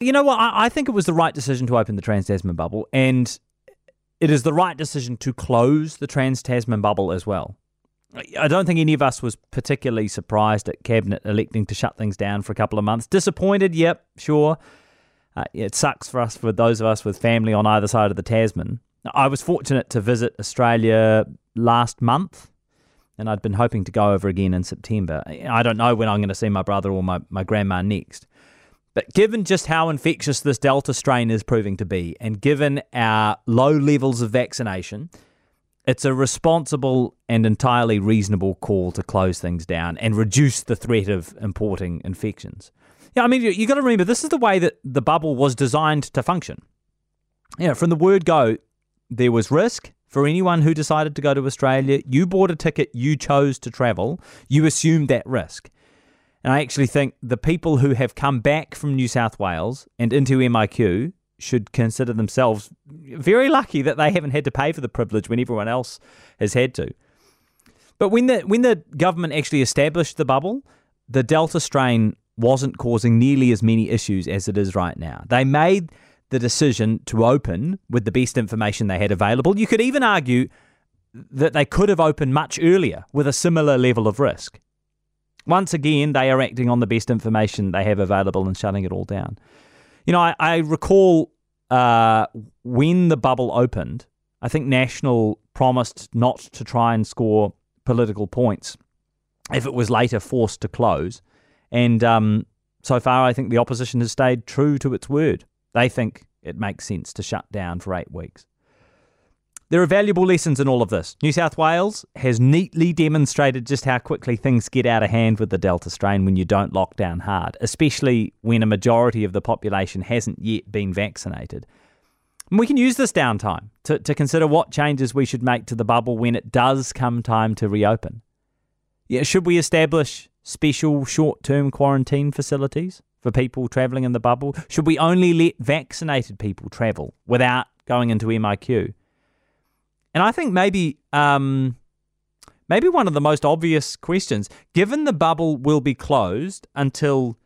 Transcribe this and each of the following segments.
You know what? I, I think it was the right decision to open the Trans Tasman bubble, and it is the right decision to close the Trans Tasman bubble as well. I don't think any of us was particularly surprised at Cabinet electing to shut things down for a couple of months. Disappointed, yep, sure. Uh, it sucks for us, for those of us with family on either side of the Tasman. I was fortunate to visit Australia last month, and I'd been hoping to go over again in September. I don't know when I'm going to see my brother or my, my grandma next. But given just how infectious this Delta strain is proving to be, and given our low levels of vaccination, it's a responsible and entirely reasonable call to close things down and reduce the threat of importing infections. Yeah, I mean, you, you got to remember this is the way that the bubble was designed to function. Yeah, from the word go, there was risk for anyone who decided to go to Australia. You bought a ticket, you chose to travel, you assumed that risk. And I actually think the people who have come back from New South Wales and into MIQ should consider themselves very lucky that they haven't had to pay for the privilege when everyone else has had to. But when the when the government actually established the bubble, the Delta strain wasn't causing nearly as many issues as it is right now. They made the decision to open with the best information they had available. You could even argue that they could have opened much earlier with a similar level of risk. Once again, they are acting on the best information they have available and shutting it all down. You know, I, I recall uh, when the bubble opened, I think National promised not to try and score political points if it was later forced to close. And um, so far, I think the opposition has stayed true to its word. They think it makes sense to shut down for eight weeks. There are valuable lessons in all of this. New South Wales has neatly demonstrated just how quickly things get out of hand with the Delta strain when you don't lock down hard, especially when a majority of the population hasn't yet been vaccinated. And we can use this downtime to, to consider what changes we should make to the bubble when it does come time to reopen. Yeah, should we establish special short term quarantine facilities for people travelling in the bubble? Should we only let vaccinated people travel without going into MIQ? And I think maybe um, maybe one of the most obvious questions, given the bubble will be closed until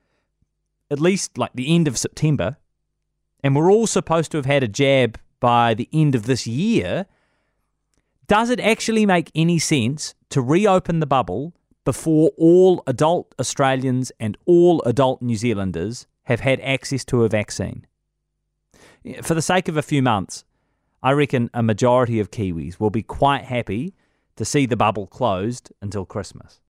at least like the end of September, and we're all supposed to have had a jab by the end of this year, does it actually make any sense to reopen the bubble before all adult Australians and all adult New Zealanders have had access to a vaccine? For the sake of a few months, I reckon a majority of Kiwis will be quite happy to see the bubble closed until Christmas.